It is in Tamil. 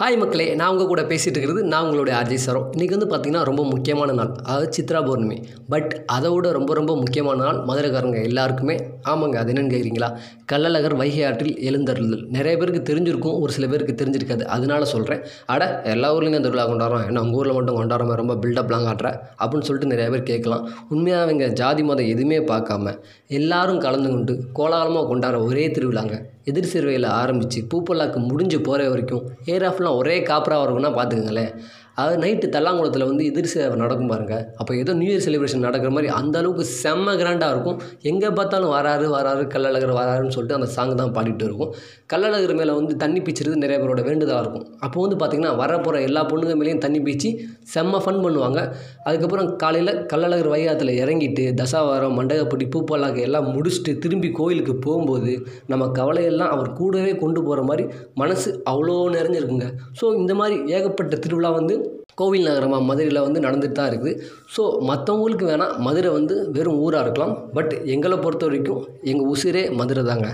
ஹாய் மக்களே நான் உங்கள் கூட பேசிகிட்டு இருக்கிறது நான் உங்களுடைய ஆர்ஜி சரம் இன்றைக்கி வந்து பார்த்திங்கன்னா ரொம்ப முக்கியமான நாள். அதாவது சித்ரா பௌர்ணமி. பட் அதை விட ரொம்ப ரொம்ப முக்கியமான நாள் மதுரைக்காரங்க எல்லாருக்குமே. ஆமாங்க அது என்னென்னு கேட்குறீங்களா கள்ளழகர் வைகை ஆற்றில் எழுந்தருளுதல் நிறைய பேருக்கு தெரிஞ்சிருக்கும் ஒரு சில பேருக்கு தெரிஞ்சிருக்காது. அதனால சொல்கிறேன் அட எல்லா ஊர்லேயும் அந்த திருவிழா கொண்டாடுறோம். என்ன உங்கள் ஊரில் மட்டும் கொண்டாடாம ரொம்ப பில்டப்லாம் காட்டுற. அப்படின்னு சொல்லிட்டு நிறைய பேர் கேட்கலாம். உண்மையாக அவங்க ஜாதி மதம் எதுவுமே பார்க்காம எல்லாரும் கலந்து கொண்டு கோலாகலமாக கொண்டாடுற ஒரே திருவிழாங்க. எதிர் சிறுவையில் ஆரம்பித்து பூப்பல்லாக்கு முடிஞ்சு போகிற வரைக்கும் ஏர் ஆஃப் ஆஃப்லாம் ஒரே காப்பராக வரும்னா பார்த்துக்கங்களேன். அது நைட்டு தல்லாங்குளத்தில் வந்து எதிர் சேவை நடக்கும் பாருங்க. அப்போ ஏதோ நியூ இயர் செலிப்ரேஷன் நடக்கிற மாதிரி அந்த அளவுக்கு செம்ம கிராண்டாக இருக்கும். எங்கே பார்த்தாலும் வராரு வராரு கள்ளழகர் வராருன்னு சொல்லிட்டு அந்த சாங் தான் பாடிட்டு இருக்கும். கள்ளழகர் மேலே வந்து தண்ணி பீச்சுறது நிறைய பேரோட வேண்டுதலாக இருக்கும். அப்போ வந்து பார்த்திங்கன்னா வரப்போகிற எல்லா பொண்ணுங்க மேலேயும் தண்ணி பீச்சு செம்ம ஃபன் பண்ணுவாங்க. அதுக்கப்புறம் காலையில் கள்ளழகர் வைகாத்தில் இறங்கிட்டு தசாவாரம் மண்டகப்பட்டி பூப்பல்லாக்கு எல்லாம் முடிச்சுட்டு திரும்பி கோயிலுக்கு போகும்போது நம்ம கவலையெல்லாம் அவர் கூடவே கொண்டு போகிற மாதிரி மனசு அவ்வளோ நிறைஞ்சிருக்குங்க. ஸோ இந்த மாதிரி ஏகப்பட்ட திருவிழா வந்து கோவில் நகரமாக மதுரையில் வந்து நடந்துட்டு தான் இருக்குது. ஸோ மற்றவங்களுக்கு வேணால் மதுரை வந்து வெறும் ஊராக இருக்கலாம். பட் எங்களை பொறுத்த வரைக்கும் எங்கள் உசிரே மதுரை தாங்க.